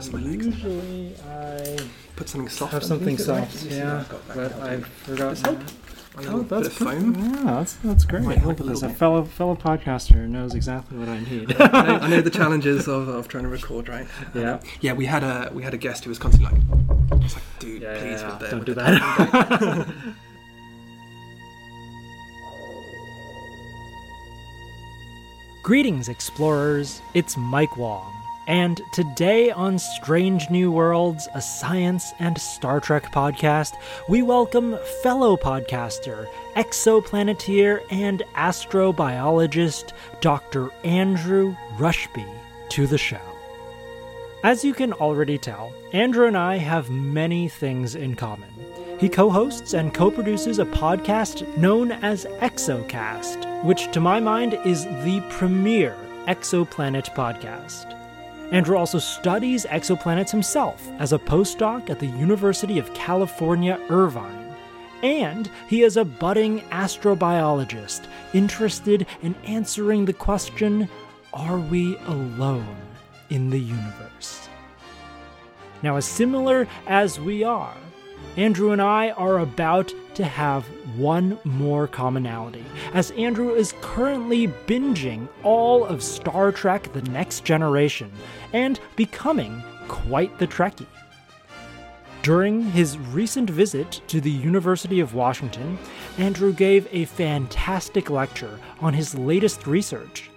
Usually I Put something soft. have something underneath it, right? soft, You yeah, I've got that but I forgot. Does help? Oh, that's of foam. perfect. Yeah, that's that's great. Might help a at this. little A bit. fellow fellow podcaster knows exactly what I need. I, know, I know the challenges of, of trying to record, right? yeah. Um, yeah, we had a we had a guest who was constantly like, just like, dude, Yeah, please, yeah, with the, don't with do the that. Greetings, explorers. It's Mike Wong. And today on Strange New Worlds, a science and Star Trek podcast, we welcome fellow podcaster, exoplaneteer, and astrobiologist Dr. Andrew Rushby to the show. As you can already tell, Andrew and I have many things in common. He co hosts and co produces a podcast known as Exocast, which to my mind is the premier exoplanet podcast. Andrew also studies exoplanets himself as a postdoc at the University of California, Irvine. And he is a budding astrobiologist interested in answering the question Are we alone in the universe? Now, as similar as we are, Andrew and I are about to have one more commonality, as Andrew is currently binging all of Star Trek The Next Generation and becoming quite the Trekkie. During his recent visit to the University of Washington, Andrew gave a fantastic lecture on his latest research.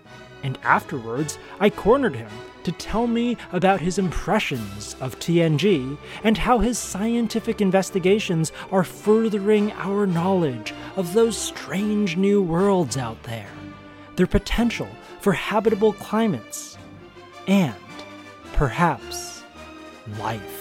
And afterwards, I cornered him to tell me about his impressions of TNG and how his scientific investigations are furthering our knowledge of those strange new worlds out there, their potential for habitable climates, and perhaps life.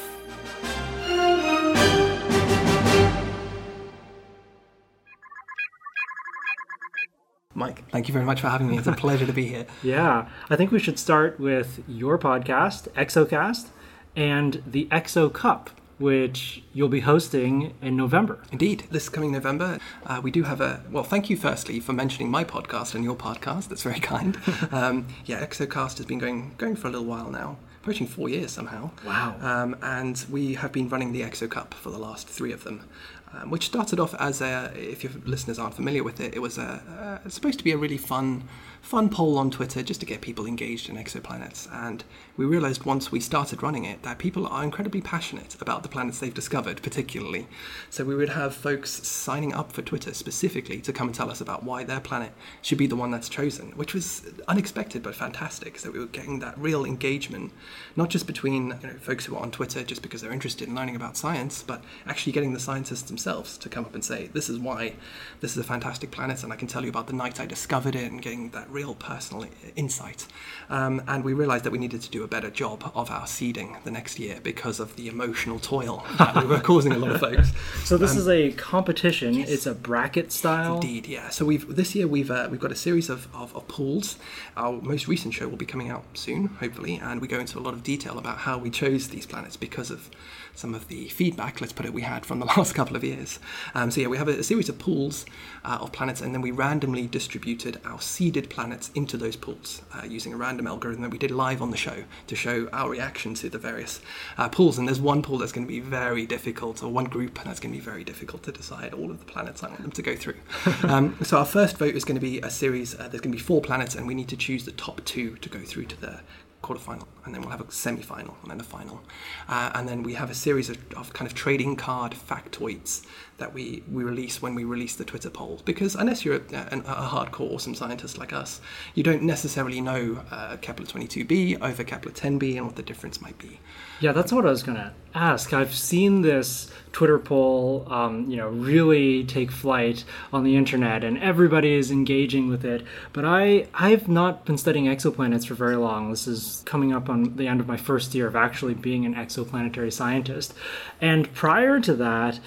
Mike, thank you very much for having me. It's a pleasure to be here. Yeah, I think we should start with your podcast, Exocast, and the Exo Cup, which you'll be hosting in November. Indeed, this coming November, uh, we do have a. Well, thank you firstly for mentioning my podcast and your podcast. That's very kind. um, yeah, Exocast has been going going for a little while now, approaching four years somehow. Wow. Um, and we have been running the Exo Cup for the last three of them. Um, which started off as a, if your listeners aren't familiar with it, it was a, uh, supposed to be a really fun, fun poll on Twitter just to get people engaged in exoplanets. And we realized once we started running it that people are incredibly passionate about the planets they've discovered, particularly. So we would have folks signing up for Twitter specifically to come and tell us about why their planet should be the one that's chosen, which was unexpected but fantastic. So we were getting that real engagement, not just between you know, folks who are on Twitter just because they're interested in learning about science, but actually getting the scientists themselves to come up and say, this is why this is a fantastic planet, and I can tell you about the night I discovered it, and getting that real personal insight. Um, and we realized that we needed to do a better job of our seeding the next year because of the emotional toil that we were causing a lot of folks. So this is a competition. It's a bracket style. Indeed, yeah. So we've this year we've uh, we've got a series of, of, of pools. Our most recent show will be coming out soon, hopefully, and we go into a lot of detail about how we chose these planets because of some of the feedback, let's put it, we had from the last couple of years. Um, so yeah, we have a, a series of pools uh, of planets, and then we randomly distributed our seeded planets into those pools uh, using a random algorithm that we did live on the show to show our reaction to the various uh, pools. And there's one pool that's going to be very difficult, or one group and that's going to be very difficult to decide all of the planets I want them to go through. um, so our first vote is going to be a series. Uh, there's going to be four planets, and we need to choose the top two to go through to the quarterfinal, and then we'll have a semi-final, and then a final, uh, and then we have a series of, of kind of trading card factoids that we, we release when we release the Twitter poll. Because unless you're a, a, a hardcore awesome scientist like us, you don't necessarily know uh, Kepler 22b over Kepler 10b and what the difference might be. Yeah, that's what I was gonna ask. I've seen this Twitter poll, um, you know, really take flight on the internet, and everybody is engaging with it. But I, I've not been studying exoplanets for very long. This is coming up on the end of my first year of actually being an exoplanetary scientist, and prior to that.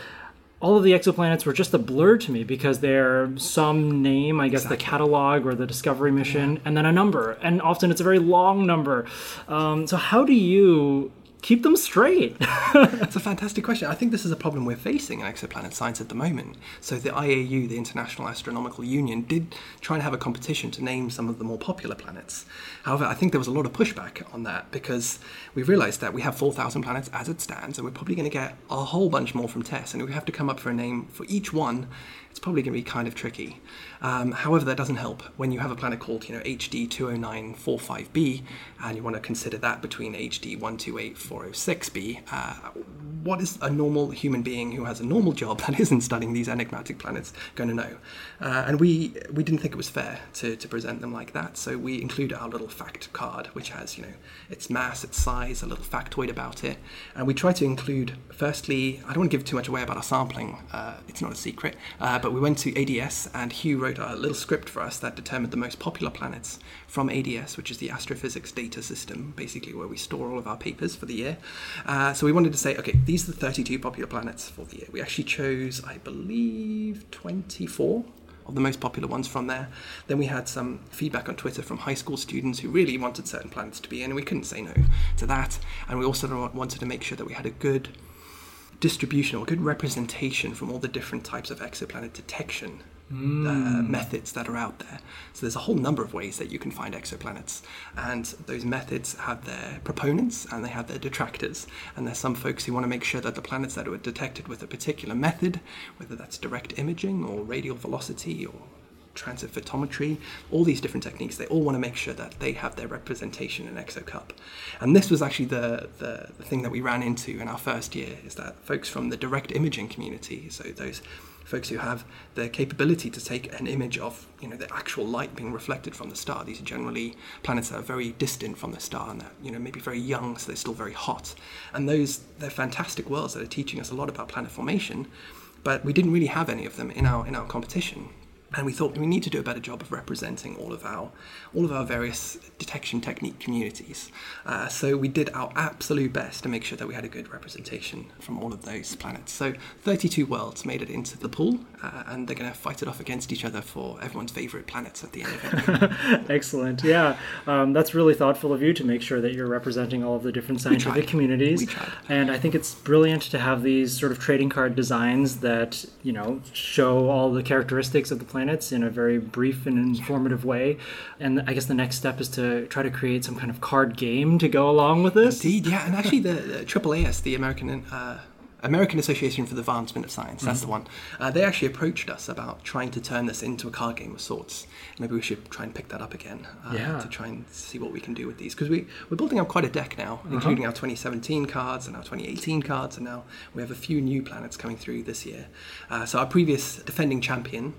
All of the exoplanets were just a blur to me because they're some name, I guess the catalog or the discovery mission, and then a number. And often it's a very long number. Um, so, how do you keep them straight? That's a fantastic question. I think this is a problem we're facing in exoplanet science at the moment. So the IAU, the International Astronomical Union, did try and have a competition to name some of the more popular planets. However, I think there was a lot of pushback on that because we realized that we have 4,000 planets as it stands, and we're probably going to get a whole bunch more from TESS, and we have to come up for a name for each one it's probably going to be kind of tricky. Um, however, that doesn't help when you have a planet called you know HD 20945b, and you want to consider that between HD 128406b. Uh, what is a normal human being who has a normal job that isn't studying these enigmatic planets going to know? Uh, and we we didn't think it was fair to, to present them like that, so we included our little fact card, which has you know its mass, its size, a little factoid about it, and we try to include. Firstly, I don't want to give too much away about our sampling. Uh, it's not a secret. Uh, but we went to ADS and Hugh wrote a little script for us that determined the most popular planets from ADS, which is the astrophysics data system, basically where we store all of our papers for the year. Uh, so we wanted to say, okay, these are the 32 popular planets for the year. We actually chose, I believe, 24 of the most popular ones from there. Then we had some feedback on Twitter from high school students who really wanted certain planets to be in, and we couldn't say no to that. And we also wanted to make sure that we had a good distribution or good representation from all the different types of exoplanet detection mm. uh, methods that are out there. So there's a whole number of ways that you can find exoplanets, and those methods have their proponents and they have their detractors. And there's some folks who want to make sure that the planets that are detected with a particular method, whether that's direct imaging or radial velocity or transit photometry, all these different techniques, they all want to make sure that they have their representation in ExoCup. And this was actually the, the, the, thing that we ran into in our first year, is that folks from the direct imaging community, so those folks who have the capability to take an image of you know the actual light being reflected from the star. These are generally planets that are very distant from the star and that you know maybe very young, so they're still very hot. And those they're fantastic worlds that are teaching us a lot about planet formation. But we didn't really have any of them in our in our competition and we thought we need to do a better job of representing all of our all of our various detection technique communities. Uh, so we did our absolute best to make sure that we had a good representation from all of those planets. So 32 worlds made it into the pool, uh, and they're going to fight it off against each other for everyone's favorite planets at the end of it. Excellent. Yeah, um, that's really thoughtful of you to make sure that you're representing all of the different scientific communities. And I think it's brilliant to have these sort of trading card designs that you know show all the characteristics of the planets in a very brief and informative way. And I guess the next step is to try to create some kind of card game to go along with this. Indeed, yeah. And actually, the, the AAAS, the American uh, American Association for the Advancement of Science, that's mm-hmm. the one. Uh, they actually approached us about trying to turn this into a card game of sorts. Maybe we should try and pick that up again uh, yeah. to try and see what we can do with these. Because we, we're building up quite a deck now, uh-huh. including our 2017 cards and our 2018 cards, and now we have a few new planets coming through this year. Uh, so our previous defending champion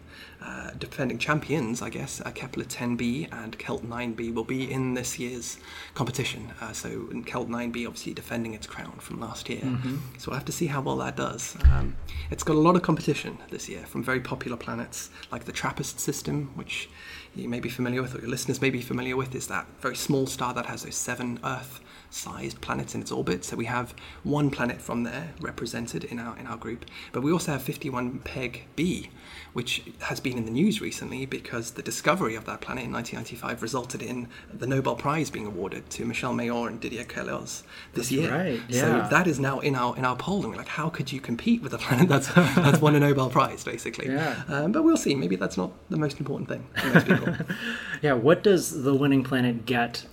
uh, defending champions, I guess, uh, Kepler 10b and Kelt 9b will be in this year's competition. Uh, so, Kelt 9b obviously defending its crown from last year. Mm-hmm. So, we'll have to see how well that does. Um, it's got a lot of competition this year from very popular planets like the TRAPPIST system, which you may be familiar with, or your listeners may be familiar with, is that very small star that has those seven Earth sized planets in its orbit. So we have one planet from there represented in our in our group, but we also have 51 Peg B, which has been in the news recently because the discovery of that planet in 1995 resulted in the Nobel Prize being awarded to Michel Mayor and Didier Queloz this that's year. Right. Yeah. So that is now in our in our poll, and we're like, how could you compete with a planet that's that's won a Nobel Prize, basically? Yeah. Um, but we'll see. Maybe that's not the most important thing for most people. yeah. What does the winning planet get?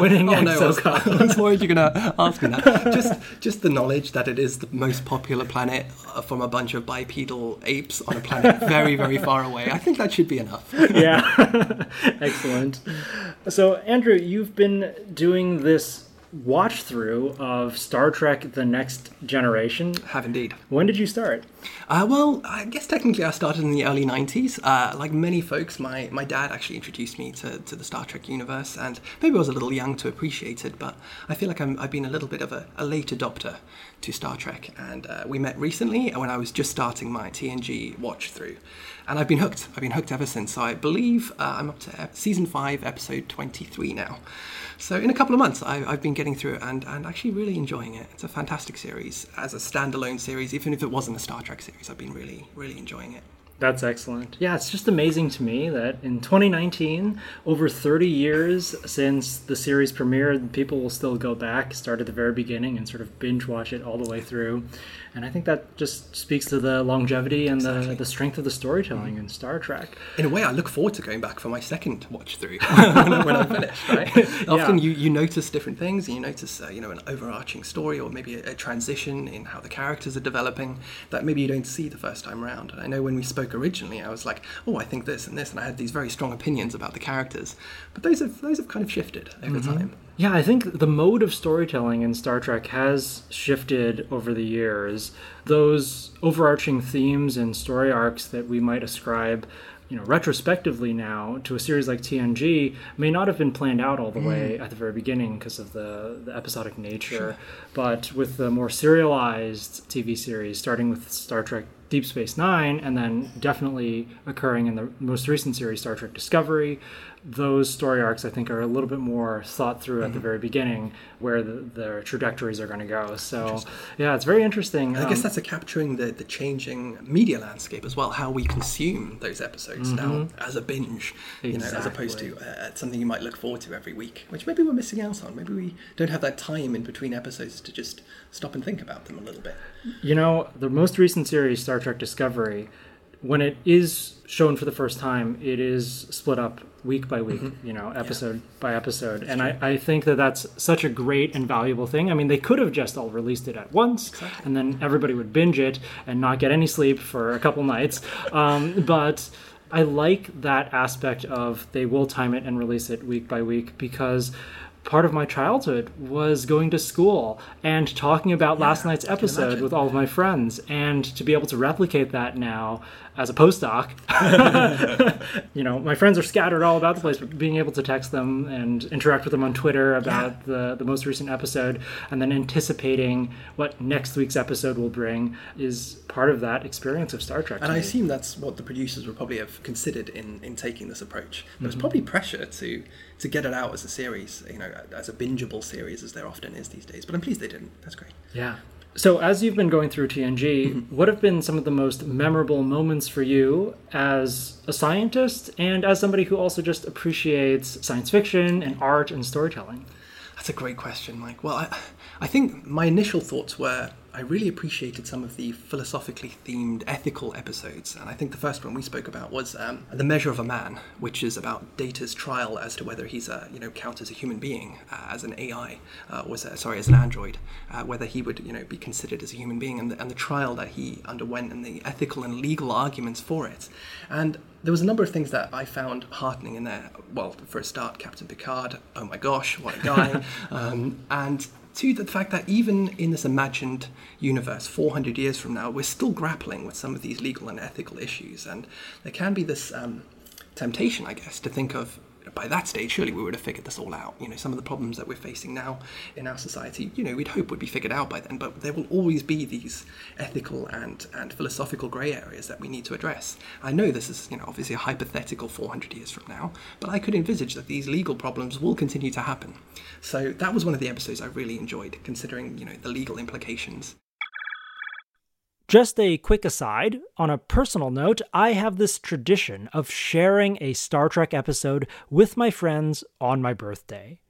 Winning oh, no, I was, I was worried you're going to ask me that. just just the knowledge that it is the most popular planet uh, from a bunch of bipedal apes on a planet very very far away. I think that should be enough. yeah. Excellent. So Andrew, you've been doing this watch through of Star Trek The Next Generation. Have indeed. When did you start? Uh, well, I guess technically I started in the early 90s. Uh, like many folks, my, my dad actually introduced me to, to the Star Trek universe, and maybe I was a little young to appreciate it, but I feel like i have been a little bit of a, a late adopter to Star Trek. And uh, we met recently when I was just starting my TNG watch through. And I've been hooked. I've been hooked ever since. So I believe uh, I'm up to season 5, episode 23 now. So in a couple of months, I, have been getting through it and, and actually really enjoying it. It's a fantastic series as a standalone series, even if it wasn't a Star Trek series. I've been really, really enjoying it. That's excellent. Yeah, it's just amazing to me that in 2019, over 30 years since the series premiered, people will still go back, start at the very beginning, and sort of binge watch it all the way through. And I think that just speaks to the longevity and exactly. the, the strength of the storytelling mm. in Star Trek. In a way, I look forward to going back for my second watch through when, when I'm finished. Right? Often yeah. you, you notice different things, and you notice uh, you know an overarching story or maybe a, a transition in how the characters are developing that maybe you don't see the first time around. And I know when we spoke originally, I was like, oh, I think this and this, and I had these very strong opinions about the characters. But those have those have kind of shifted over mm-hmm. time. Yeah, I think the mode of storytelling in Star Trek has shifted over the years. Those overarching themes and story arcs that we might ascribe you know, retrospectively now to a series like TNG may not have been planned out all the mm. way at the very beginning because of the, the episodic nature. Sure. But with the more serialized TV series, starting with Star Trek Deep Space Nine, and then definitely occurring in the most recent series, Star Trek Discovery, those story arcs I think are a little bit more thought through mm-hmm. at the mm-hmm. very beginning where the, their trajectories are going to go. So yeah, it's very interesting. I guess um, that's a capturing the, the changing media landscape as well, how we consume those episodes mm-hmm. now as a binge, exactly. you know, as opposed to uh, something you might look forward to every week, which maybe we're missing out on. Maybe we don't have that time in between episodes to just stop and think about them a little bit. You know, the most recent series, Star Trek Discovery, when it is shown for the first time, it is split up week by week, mm-hmm. you know, episode yeah. by episode. That's and I, I think that that's such a great and valuable thing. I mean, they could have just all released it at once exactly. and then everybody would binge it and not get any sleep for a couple nights. Um, but I like that aspect of they will time it and release it week by week because part of my childhood was going to school and talking about yeah, last night's episode with all of my friends and to be able to replicate that now as a postdoc you know my friends are scattered all about the place but being able to text them and interact with them on twitter about yeah. the, the most recent episode and then anticipating what next week's episode will bring is part of that experience of star trek and i assume that's what the producers would probably have considered in in taking this approach there's mm-hmm. probably pressure to to get it out as a series, you know, as a bingeable series as there often is these days. But I'm pleased they didn't. That's great. Yeah. So as you've been going through TNG, mm-hmm. what have been some of the most memorable moments for you as a scientist and as somebody who also just appreciates science fiction and art and storytelling? That's a great question, Mike. Well, I, I think my initial thoughts were I really appreciated some of the philosophically themed ethical episodes. And I think the first one we spoke about was um, The Measure of a Man, which is about Data's trial as to whether he's a, you know, count as a human being, uh, as an AI, uh, was a, sorry, as an android, uh, whether he would, you know, be considered as a human being and the, and the trial that he underwent and the ethical and legal arguments for it. And there was a number of things that I found heartening in there. Well, for a start, Captain Picard, oh my gosh, what a guy. um, and to the fact that even in this imagined universe, 400 years from now, we're still grappling with some of these legal and ethical issues. And there can be this um, temptation, I guess, to think of by that stage, surely we would have figured this all out. You know, some of the problems that we're facing now in our society, you know, we'd hope would be figured out by then, but there will always be these ethical and, and philosophical grey areas that we need to address. I know this is, you know, obviously a hypothetical 400 years from now, but I could envisage that these legal problems will continue to happen. So that was one of the episodes I really enjoyed, considering, you know, the legal implications. Just a quick aside, on a personal note, I have this tradition of sharing a Star Trek episode with my friends on my birthday.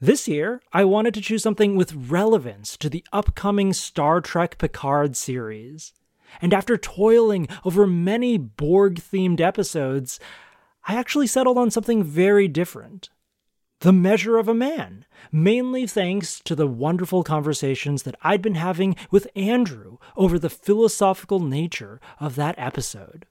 This year, I wanted to choose something with relevance to the upcoming Star Trek Picard series. And after toiling over many Borg themed episodes, I actually settled on something very different the measure of a man, mainly thanks to the wonderful conversations that I'd been having with Andrew over the philosophical nature of that episode.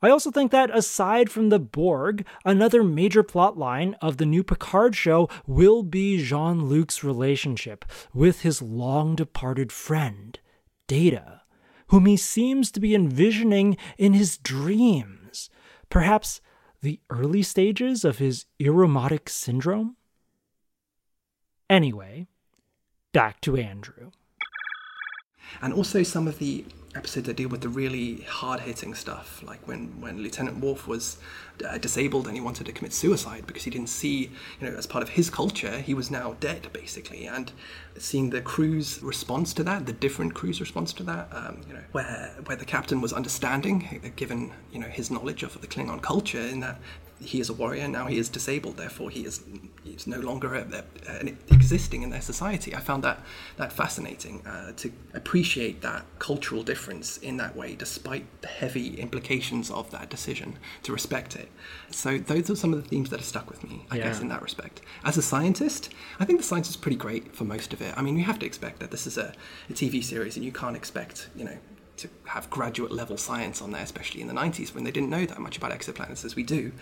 I also think that aside from the Borg, another major plot line of the new Picard show will be Jean Luc's relationship with his long departed friend, Data, whom he seems to be envisioning in his dreams. Perhaps the early stages of his Irumodic syndrome? Anyway, back to Andrew. And also some of the episodes that deal with the really hard hitting stuff, like when, when Lieutenant Worf was uh, disabled and he wanted to commit suicide because he didn't see, you know, as part of his culture, he was now dead basically. And seeing the crew's response to that, the different crew's response to that, um, you know, where where the captain was understanding, given you know his knowledge of the Klingon culture, in that he is a warrior now he is disabled therefore he is he's no longer a, a, a, existing in their society. I found that that fascinating uh, to appreciate that cultural difference in that way despite the heavy implications of that decision to respect it. So those are some of the themes that have stuck with me i yeah. guess in that respect. As a scientist i think the science is pretty great for most of it. I mean you have to expect that this is a, a tv series and you can't expect you know to have graduate level science on there, especially in the 90s when they didn't know that much about exoplanets as we do.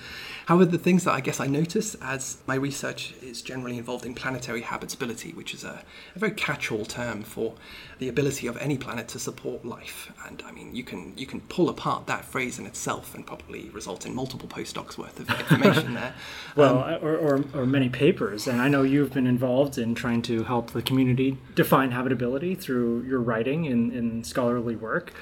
However, the things that I guess I notice as my research is generally involved in planetary habitability, which is a, a very catch all term for the ability of any planet to support life. And I mean, you can you can pull apart that phrase in itself and probably result in multiple postdocs worth of information there. well, um, or, or, or, many papers. And I know you've been involved in trying to help the community define habitability through your writing in, in scholarly work work.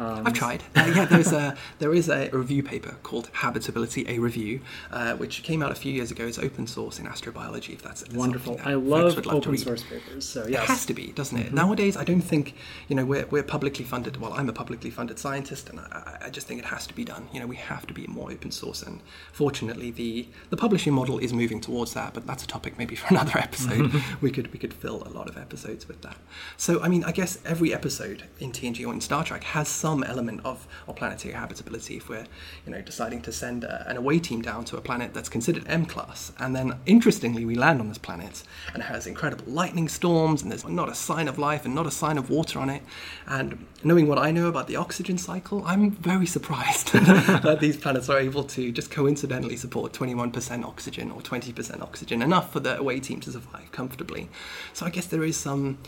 Um, I've tried. Uh, yeah, there's a there is a review paper called Habitability, a review, uh, which came out a few years ago. It's open source in astrobiology. If that's wonderful, I love open source papers. So yes. it has to be, doesn't it? Mm-hmm. Nowadays, I don't think you know we're we're publicly funded. Well, I'm a publicly funded scientist, and I, I just think it has to be done. You know, we have to be more open source, and fortunately, the the publishing model is moving towards that. But that's a topic maybe for another episode. we could we could fill a lot of episodes with that. So I mean, I guess every episode in TNG or in Star Trek has some some element of, of planetary habitability if we're you know deciding to send a, an away team down to a planet that's considered M class and then interestingly we land on this planet and it has incredible lightning storms and there's not a sign of life and not a sign of water on it. And knowing what I know about the oxygen cycle I'm very surprised that these planets are able to just coincidentally support 21% oxygen or 20% oxygen enough for the away team to survive comfortably. So I guess there is some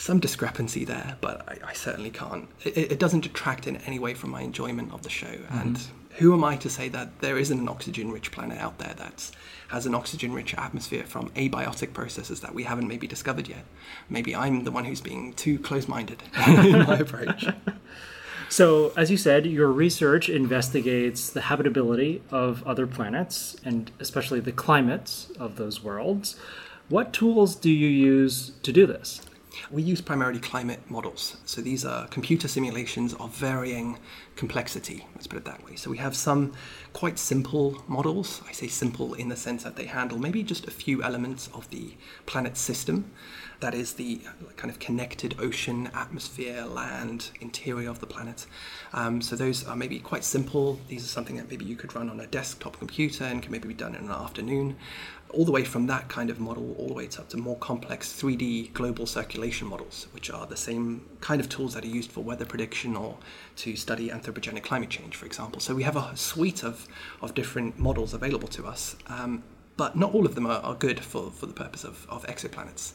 some discrepancy there, but I, I certainly can't. It, it, doesn't detract in any way from my enjoyment of the show. Mm-hmm. And who am I to say that there isn't an oxygen-rich planet out there that has an oxygen-rich atmosphere from abiotic processes that we haven't maybe discovered yet? Maybe I'm the one who's being too close-minded in my approach. So, as you said, your research investigates the habitability of other planets and especially the climates of those worlds. What tools do you use to do this? We use primarily climate models. So these are computer simulations of varying complexity, let's put it that way. So we have some quite simple models. I say simple in the sense that they handle maybe just a few elements of the planet system. That is the kind of connected ocean, atmosphere, land, interior of the planet. Um, so those are maybe quite simple. These are something that maybe you could run on a desktop computer and can maybe be done in an afternoon all the way from that kind of model all the way up to more complex 3D global circulation models, which are the same kind of tools that are used for weather prediction or to study anthropogenic climate change, for example. So we have a suite of, of different models available to us, um, but not all of them are, are good for, for the purpose of, of exoplanets.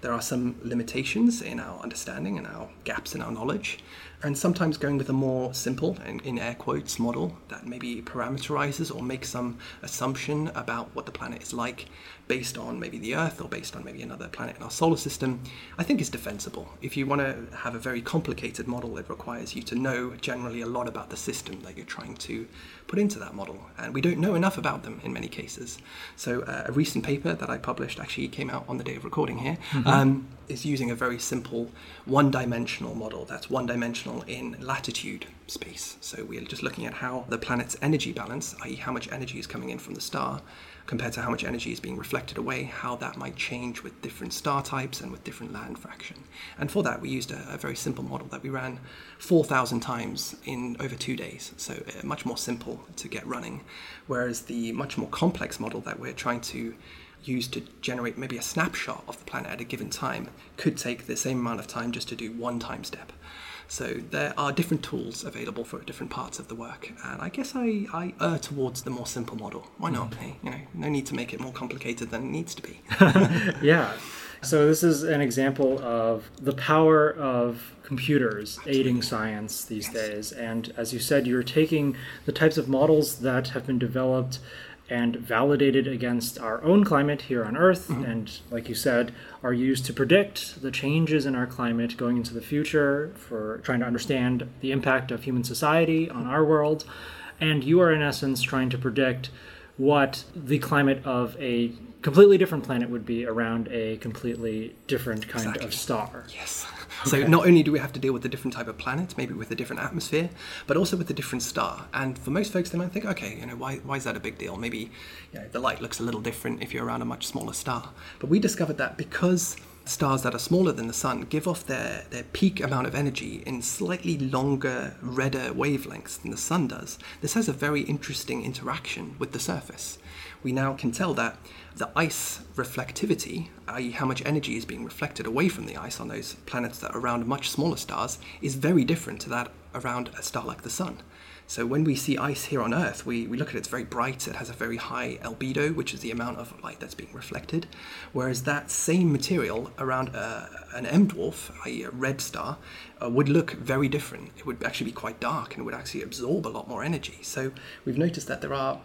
There are some limitations in our understanding and our gaps in our knowledge and sometimes going with a more simple, in, air quotes, model that maybe parameterizes or makes some assumption about what the planet is like based on maybe the Earth or based on maybe another planet in our solar system, I think is defensible. If you want to have a very complicated model, it requires you to know generally a lot about the system that you're trying to put into that model, and we don't know enough about them in many cases. So, uh, a recent paper that I published actually came out on the day of recording here. Mm-hmm. Um, is using a very simple one dimensional model that's one dimensional in latitude space. So we're just looking at how the planet's energy balance, i.e., how much energy is coming in from the star, compared to how much energy is being reflected away, how that might change with different star types and with different land fraction. And for that, we used a, a very simple model that we ran 4,000 times in over two days, so uh, much more simple to get running. Whereas the much more complex model that we're trying to use to generate maybe a snapshot of the planet at a given time could take the same amount of time just to do one time step. So there are different tools available for different parts of the work, and I guess I, I err towards the more simple model. Why not? Mm. You know, no need to make it more complicated than it needs to be. yeah. So this is an example of the power of computers aiding science these yes. days. And as you said, you're taking the types of models that have been developed and validated against our own climate here on Earth, mm-hmm. and like you said, are used to predict the changes in our climate going into the future for trying to understand the impact of human society on our world. And you are, in essence, trying to predict what the climate of a completely different planet would be around a completely different kind Exactly. of star. Yes. So not only do we have to deal with a different type of planet, maybe with a different atmosphere, but also with a different star. And for most folks, they might think, okay, you know, why, why is that a big deal? Maybe you know, the light looks a little different if you're around a much smaller star. But we discovered that because stars that are smaller than the sun give off their, their peak amount of energy in slightly longer, redder wavelengths than the sun does, this has a very interesting interaction with the surface. We now can tell that the ice reflectivity, i.e., how much energy is being reflected away from the ice on those planets that are around much smaller stars, is very different to that around a star like the Sun. So when we see ice here on Earth, we, we look at it, it's very bright, it has a very high albedo, which is the amount of light that's being reflected. Whereas that same material around a, an M dwarf, i.e., a red star, uh, would look very different. It would actually be quite dark and would actually absorb a lot more energy. So we've noticed that there are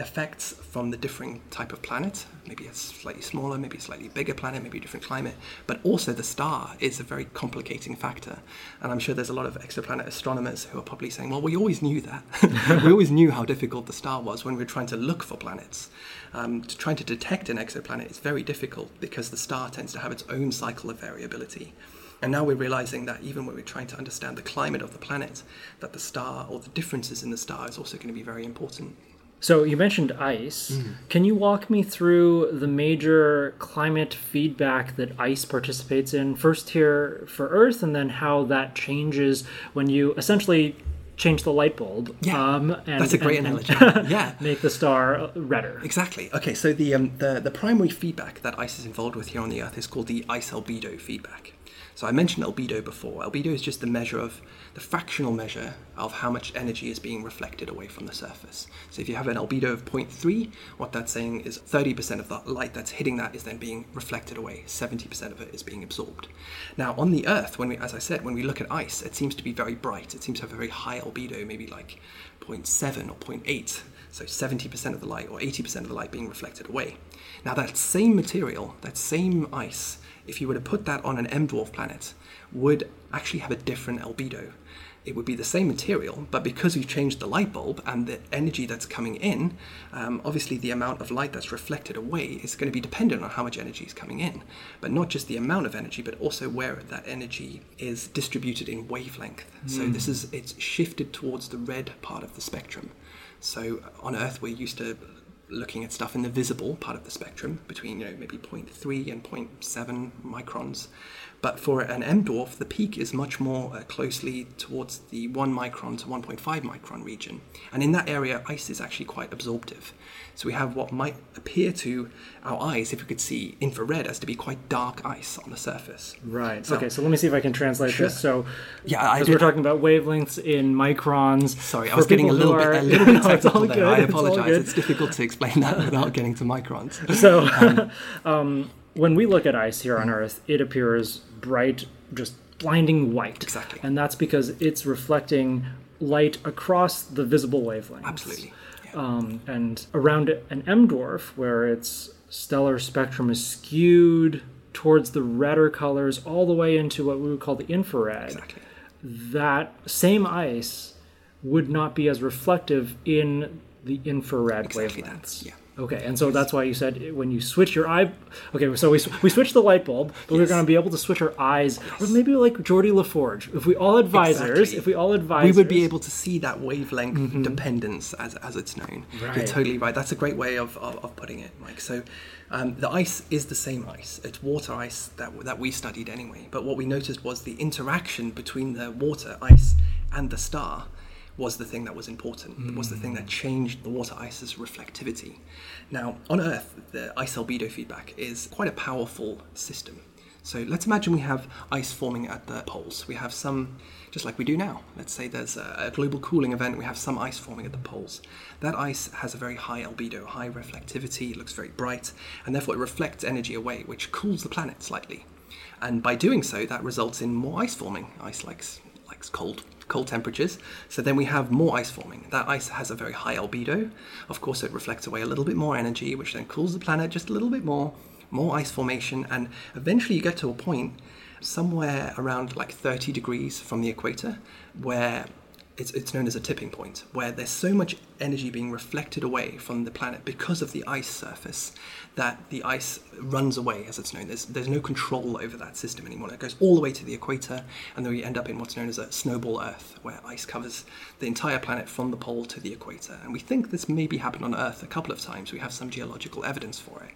effects from the differing type of planet. Maybe a slightly smaller, maybe a slightly bigger planet, maybe a different climate. But also the star is a very complicating factor. And I'm sure there's a lot of exoplanet astronomers who are probably saying, well, we always knew that. we always knew how difficult the star was when we were trying to look for planets. Um, to trying to detect an exoplanet is very difficult because the star tends to have its own cycle of variability. And now we're realizing that even when we're trying to understand the climate of the planet, that the star or the differences in the star is also going to be very important. So you mentioned ice. Mm. Can you walk me through the major climate feedback that ice participates in? First here for Earth, and then how that changes when you essentially change the light bulb. Yeah, um, and, that's a great and- and analogy. yeah, make the star redder. Exactly. Okay, so the, um, the the primary feedback that ice is involved with here on the Earth is called the ice albedo feedback. So I mentioned albedo before. Albedo is just the measure of the fractional measure of how much energy is being reflected away from the surface. So if you have an albedo of 0.3, what that's saying is 30% of the light that's hitting that is then being reflected away. 70% of it is being absorbed. Now on the Earth, when we, as I said, when we look at ice, it seems to be very bright. It seems to have a very high albedo, maybe like 0.7 or 0.8 so 70% of the light or 80% of the light being reflected away. Now, that same material, that same ice, if you were to put that on an M dwarf planet, would actually have a different albedo. It would be the same material, but because we've changed the light bulb and the energy that's coming in, um, obviously the amount of light that's reflected away is going to be dependent on how much energy is coming in. But not just the amount of energy, but also where that energy is distributed in wavelength. So this is it's shifted towards the red part of the spectrum. So on Earth, we're used to looking at stuff in the visible part of the spectrum between you know maybe 0.3 and 0.7 microns. But for an M dwarf, the peak is much more uh, closely towards the 1 micron to 1.5 micron region. And in that area, ice is actually quite absorptive. So we have what might appear to our eyes, if we could see infrared, as to be quite dark ice on the surface. Right. So- okay, so let me see if I can translate Sure. this. So, Yeah, because we're talking about wavelengths in microns. Sorry, I was getting a little bit are- a little bit it's technical there. I it's apologize. good. It's difficult to explain that without getting to microns. So, um, when we look at ice here on Earth, it appears bright, just blinding white. Exactly. And that's because it's reflecting light across the visible wavelengths. Absolutely. Yeah. Um, and around an M dwarf, where its stellar spectrum is skewed towards the redder colors all the way into what we would call the infrared, Exactly. that same ice would not be as reflective in the infrared Exactly that, wavelengths. yeah. Okay, and so that's why you said when you switch your eye. Okay, so we, we switched the light bulb, but we're going to be able to switch our eyes, or maybe like Geordi La Forge. If we all advisors, Exactly. if we all had we would be able to see that wavelength dependence as, as it's known. You're totally right. That's a great way of, of, of putting it, Mike. So um, the ice is the same ice. It's water ice that, that we studied anyway. But what we noticed was the interaction between the water ice and the star was the thing that was important. It was the thing that changed the water ice's reflectivity. Now, on Earth, the ice albedo feedback is quite a powerful system. So let's imagine we have ice forming at the poles. We have some, just like we do now. Let's say there's a, a global cooling event, we have some ice forming at the poles. That ice has a very high albedo, high reflectivity, it looks very bright, and therefore it reflects energy away, which cools the planet slightly. And by doing so, that results in more ice forming. Ice likes likes cold. Cold temperatures. So then we have more ice forming. That ice has a very high albedo. Of course, it reflects away a little bit more energy, which then cools the planet just a little bit more, more ice formation, and eventually you get to a point somewhere around like 30 degrees from the equator where it's, it's known as a tipping point, where there's so much energy being reflected away from the planet because of the ice surface that the ice runs away, as it's known. There's, there's no control over that system anymore. It goes all the way to the equator, and then we end up in what's known as a snowball Earth, where ice covers the entire planet from the pole to the equator. And we think this maybe happened on Earth a couple of times. We have some geological evidence for it.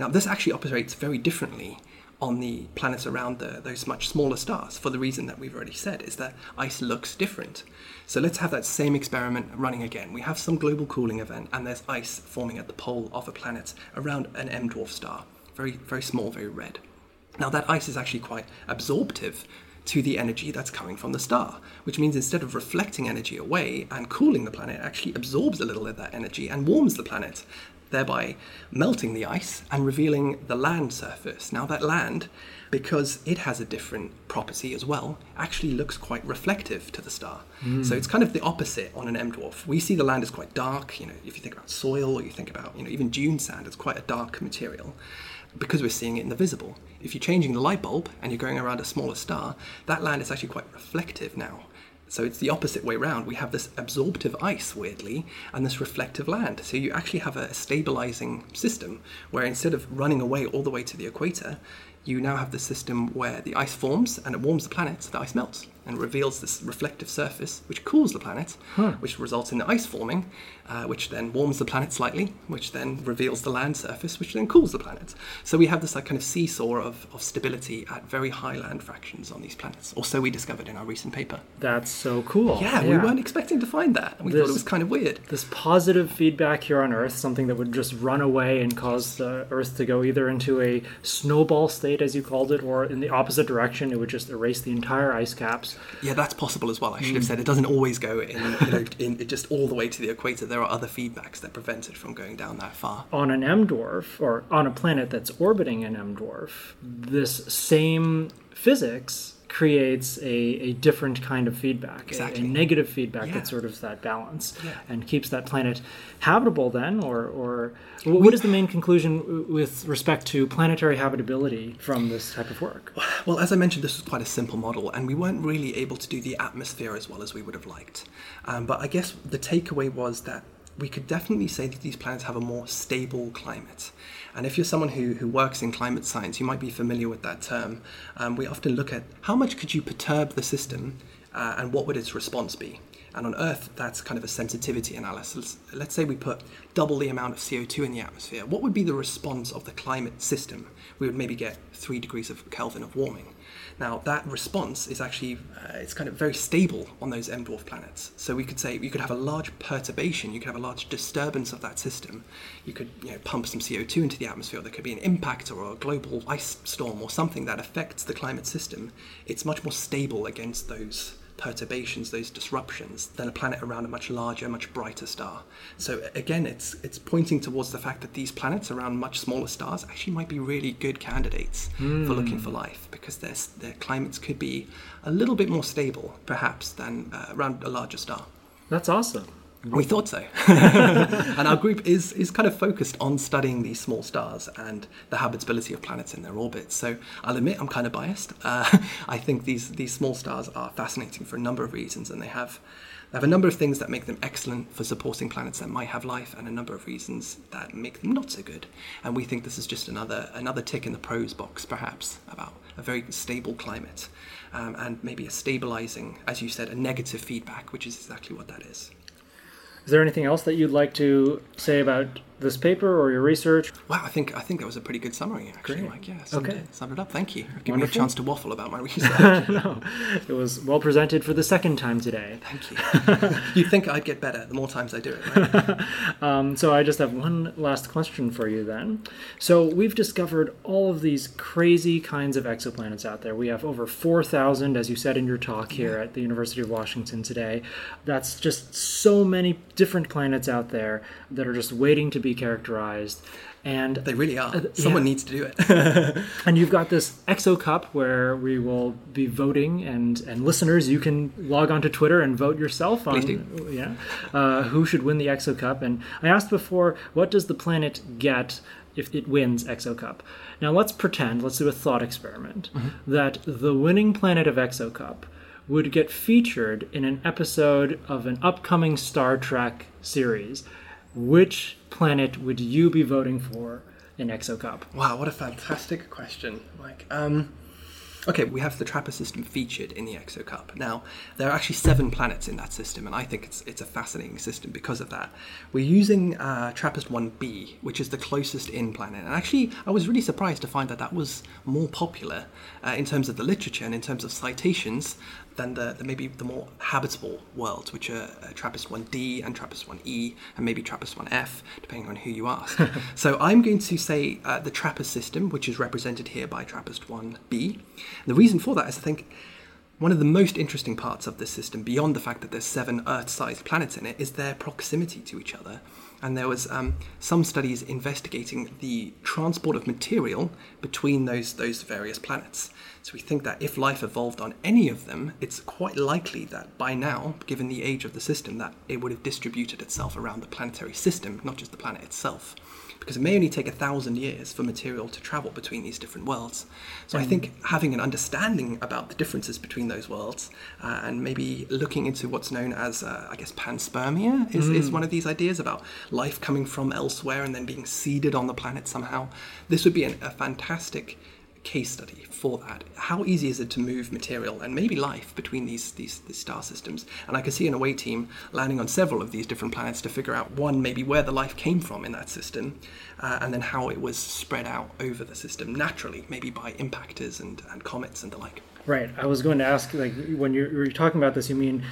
Now, this actually operates very differently on the planets around the, those much smaller stars for the reason that we've already said is that ice looks different. So let's have that same experiment running again. We have some global cooling event and there's ice forming at the pole of a planet around an M dwarf star, very very small, very red. Now that ice is actually quite absorptive to the energy that's coming from the star, which means instead of reflecting energy away and cooling the planet, actually absorbs a little of that energy and warms the planet thereby melting the ice and revealing the land surface. Now, that land, because it has a different property as well, actually looks quite reflective to the star. Mm. So it's kind of the opposite on an M dwarf. We see the land as quite dark. You know, if you think about soil or you think about, you know, even dune sand, it's quite a dark material because we're seeing it in the visible. If you're changing the light bulb and you're going around a smaller star, that land is actually quite reflective now. So it's the opposite way around. We have this absorptive ice, weirdly, and this reflective land. So you actually have a stabilizing system where instead of running away all the way to the equator, you now have the system where the ice forms and it warms the planet, so the ice melts and reveals this reflective surface, which cools the planet, huh. which results in the ice forming, uh, which then warms the planet slightly, which then reveals the land surface, which then cools the planet. So we have this like kind of seesaw of, of stability at very high land fractions on these planets, or so we discovered in our recent paper. That's so cool. Yeah, yeah. we weren't expecting to find that. We this, thought it was kind of weird. This positive feedback here on Earth, something that would just run away and cause the Earth to go either into a snowball state, as you called it, or in the opposite direction, it would just erase the entire ice caps yeah, that's possible as well. I should have hmm. said it doesn't always go in, you know, in just all the way to the equator. There are other feedbacks that prevent it from going down that far. On an M dwarf, or on a planet that's orbiting an M dwarf, this same physics creates a, a different kind of feedback, exactly. a, a negative feedback yeah. that sort of that balance yeah. and keeps that planet habitable then, or, or what we, is the main conclusion with respect to planetary habitability from this type of work? Well, as I mentioned, this was quite a simple model, and we weren't really able to do the atmosphere as well as we would have liked. Um, but I guess the takeaway was that we could definitely say that these planets have a more stable climate. And if you're someone who, who works in climate science, you might be familiar with that term. Um, we often look at how much could you perturb the system uh, and what would its response be? And on Earth, that's kind of a sensitivity analysis. Let's say we put double the amount of CO2 in the atmosphere. What would be the response of the climate system? We would maybe get three degrees of Kelvin of warming. Now that response is actually uh, it's kind of very stable on those M dwarf planets. So we could say you could have a large perturbation, you could have a large disturbance of that system. You could you know, pump some CO2 into the atmosphere. There could be an impact or a global ice storm or something that affects the climate system. It's much more stable against those perturbations, those disruptions, than a planet around a much larger, much brighter star. So again, it's it's pointing towards the fact that these planets around much smaller stars actually might be really good candidates mm. for looking for life because their their climates could be a little bit more stable, perhaps, than uh, around a larger star. That's awesome. We thought so. and our group is, is kind of focused on studying these small stars and the habitability of planets in their orbits. So I'll admit I'm kind of biased. Uh, I think these, these small stars are fascinating for a number of reasons, and they have, they have a number of things that make them excellent for supporting planets that might have life, and a number of reasons that make them not so good. And we think this is just another, another tick in the pros box, perhaps, about a very stable climate. Um, and maybe a stabilizing, as you said, a negative feedback, which is exactly what that is. Is there anything else that you'd like to say about this paper or your research? Wow, I think I think that was a pretty good summary, actually, Great. Mike. Yeah, summed okay, it, summed it up. Thank you. Give me a chance to waffle about my research. no, it was well presented for the second time today. Thank you. you think I'd get better the more times I do it, right? um, so I just have one last question for you then. So we've discovered all of these crazy kinds of exoplanets out there. We have over four thousand, as you said in your talk here yeah. at the University of Washington today. That's just so many different planets out there that are just waiting to be characterized. And They really are. Someone yeah. needs to do it. and you've got this Exo Cup where we will be voting, and and listeners, you can log onto Twitter and vote yourself on yeah uh, who should win the Exo Cup. And I asked before, what does the planet get if it wins Exo Cup? Now let's pretend, let's do a thought experiment, that the winning planet of Exo Cup would get featured in an episode of an upcoming Star Trek series. Which planet would you be voting for in Exo Cup? Wow, what a fantastic question, Mike. Um, okay, we have the Trappist system featured in the Exo Cup. Now, there are actually seven planets in that system, and I think it's it's a fascinating system because of that. We're using uh, Trappist 1b, which is the closest in planet, and actually, I was really surprised to find that that was more popular uh, in terms of the literature and in terms of citations than the, the maybe the more habitable worlds, which are uh, Trappist 1D and Trappist 1E, and maybe Trappist 1F, depending on who you ask. so I'm going to say uh, the Trappist system, which is represented here by Trappist 1B. The reason for that is I think one of the most interesting parts of this system, beyond the fact that there's seven Earth-sized planets in it, is their proximity to each other. And there was um, some studies investigating the transport of material between those those various planets. So we think that if life evolved on any of them, it's quite likely that by now, given the age of the system, that it would have distributed itself around the planetary system, not just the planet itself because it may only take a thousand years for material to travel between these different worlds. So I think having an understanding about the differences between those worlds uh, and maybe looking into what's known as, uh, I guess, panspermia is, is one of these ideas about life coming from elsewhere and then being seeded on the planet somehow. This would be an, a fantastic case study for that. How easy is it to move material and maybe life between these, these these star systems? And I could see an away team landing on several of these different planets to figure out one maybe where the life came from in that system, uh, and then how it was spread out over the system naturally, maybe by impactors and, and comets and the like. Right. I was going to ask, like, when you're, you're talking about this, you mean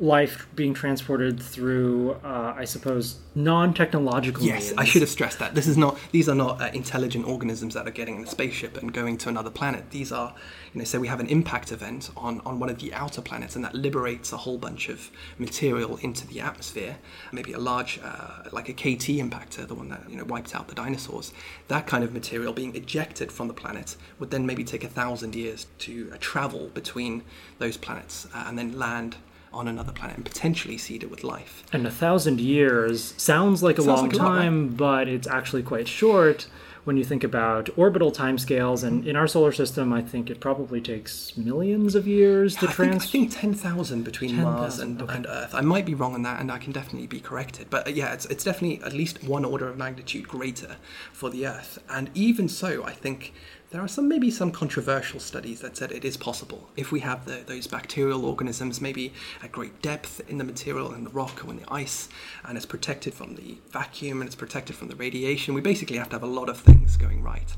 life being transported through, uh, I suppose, non-technological Yes, means. I should have stressed that. This is not; these are not uh, intelligent organisms that are getting in a spaceship and going to another planet. These are, you know, say we have an impact event on on one of the outer planets, and that liberates a whole bunch of material into the atmosphere. Maybe a large, uh, like a KT impactor, the one that you know wiped out the dinosaurs. That kind of material being ejected from the planet would then maybe take a thousand years to uh, travel between those planets uh, and then land on another planet and potentially seed it with life. And a thousand years sounds like a Sounds long like a lot, right? time, but it's actually quite short when you think about orbital timescales. And in our solar system, I think it probably takes millions of years to I think, I think 10,000 between Mars and, okay. and Earth. I might be wrong on that, and I can definitely be corrected. But uh, yeah, it's, it's definitely at least one order of magnitude greater for the Earth. And even so, I think there are some maybe some controversial studies that said it is possible. If we have the, those bacterial organisms maybe at great depth in the material in the rock or in the ice and it's protected from the vacuum and it's protected from the radiation we basically have to have a lot of things going right.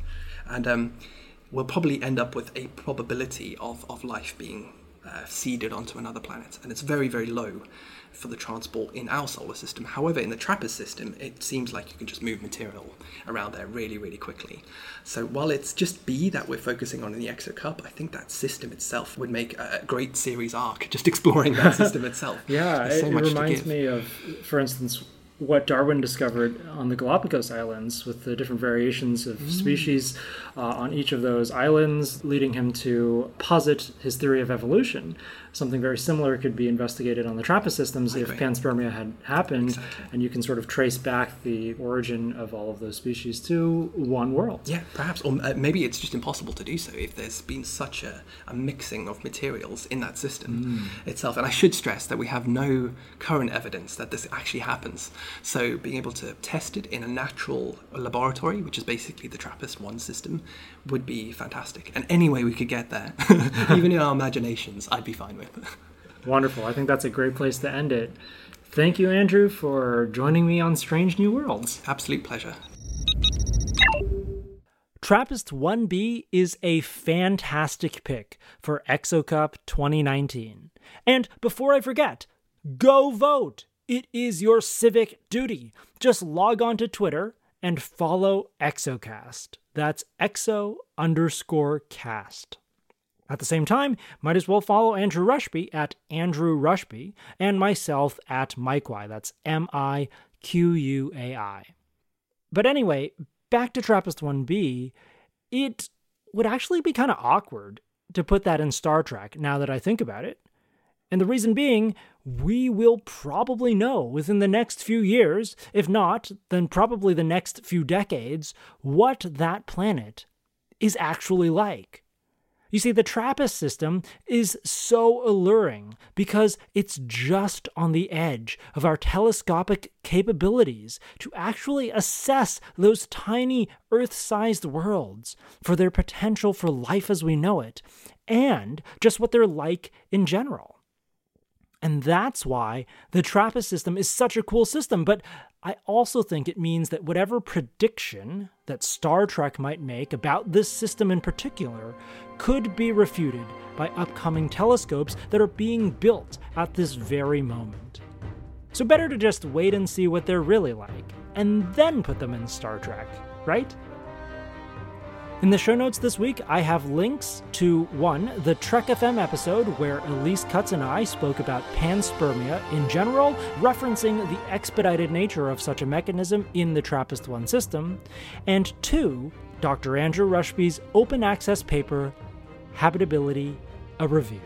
And um, we'll probably end up with a probability of, of life being uh, seeded onto another planet, and it's very, very low for the transport in our solar system. However, in the TRAPPIST system, it seems like you can just move material around there really, really quickly. So while it's just B that we're focusing on in the Exo Cup, I think that system itself would make a great series arc, just exploring that system itself. Yeah, so it, it reminds me of, for instance, what Darwin discovered on the Galapagos Islands with the different variations of Mm. species uh, on each of those islands, leading him to posit his theory of evolution. Something very similar could be investigated on the TRAPPIST systems if panspermia had happened, Exactly. and you can sort of trace back the origin of all of those species to one world. Yeah, perhaps, or uh, maybe it's just impossible to do so if there's been such a, a mixing of materials in that system itself. And I should stress that we have no current evidence that this actually happens. So being able to test it in a natural laboratory, which is basically the TRAPPIST 1 system, would be fantastic. And any way we could get there, even in our imaginations, I'd be fine with. Wonderful. I think that's a great place to end it. Thank you, Andrew, for joining me on Strange New Worlds. Absolute pleasure. Trappist 1B is a fantastic pick for ExoCup 2019. And before I forget, go vote! It is your civic duty. Just log on to Twitter and follow Exocast. That's exo underscore cast. At the same time, might as well follow Andrew Rushby at Andrew Rushby and myself at Miquai. That's M I Q U A I. But anyway, back to TRAPPIST 1B, it would actually be kind of awkward to put that in Star Trek now that I think about it. And the reason being, we will probably know within the next few years, if not, then probably the next few decades, what that planet is actually like. You see, the TRAPPIST system is so alluring because it's just on the edge of our telescopic capabilities to actually assess those tiny Earth sized worlds for their potential for life as we know it, and just what they're like in general. And that's why the TRAPPIST system is such a cool system. But I also think it means that whatever prediction that Star Trek might make about this system in particular could be refuted by upcoming telescopes that are being built at this very moment. So, better to just wait and see what they're really like, and then put them in Star Trek, right? In the show notes this week, I have links to one, the Trek FM episode where Elise Cutts and I spoke about panspermia in general, referencing the expedited nature of such a mechanism in the TRAPPIST 1 system, and two, Dr. Andrew Rushby's open access paper, Habitability, a Review.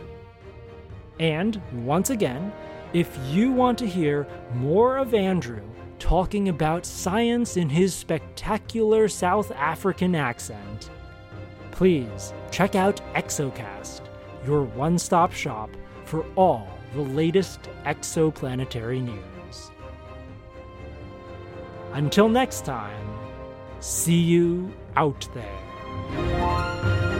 And once again, if you want to hear more of Andrew, talking about science in his spectacular South African accent. Please check out Exocast, your one stop shop for all the latest exoplanetary news. Until next time, see you out there.